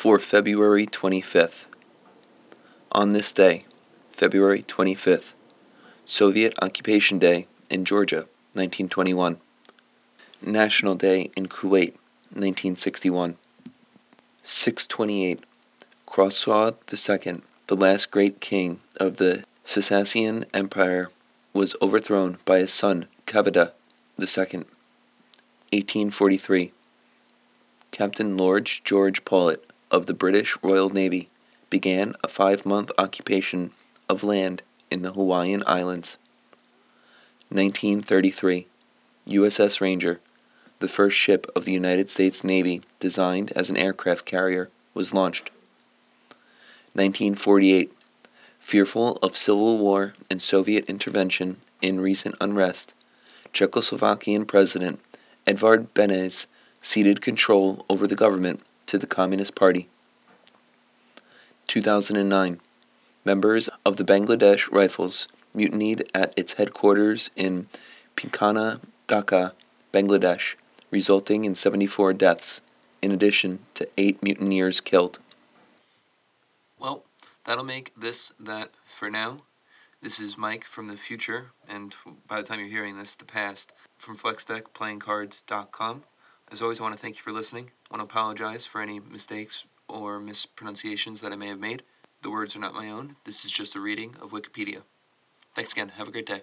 for February 25th. On this day, February 25th, Soviet Occupation Day in Georgia, 1921. National Day in Kuwait, 1961. 628. Khosrow II, the last great king of the Sassanian Empire, was overthrown by his son Kavada II. 1843. Captain Lord George Paulet of the British Royal Navy began a five month occupation of land in the Hawaiian Islands. 1933. USS Ranger, the first ship of the United States Navy designed as an aircraft carrier, was launched. 1948. Fearful of civil war and Soviet intervention in recent unrest, Czechoslovakian President Edvard Beneš ceded control over the government to the Communist Party. 2009. Members of the Bangladesh Rifles mutinied at its headquarters in Pilkhana, Dhaka, Bangladesh, resulting in 74 deaths, in addition to eight mutineers killed. Well, that'll make this that for now. This is Mike from the future, and by the time you're hearing this, the past, from FlexDeckPlayingCards.com. As always, I want to thank you for listening. I want to apologize for any mistakes or mispronunciations that I may have made. The words are not my own. This is just a reading of Wikipedia. Thanks again. Have a great day.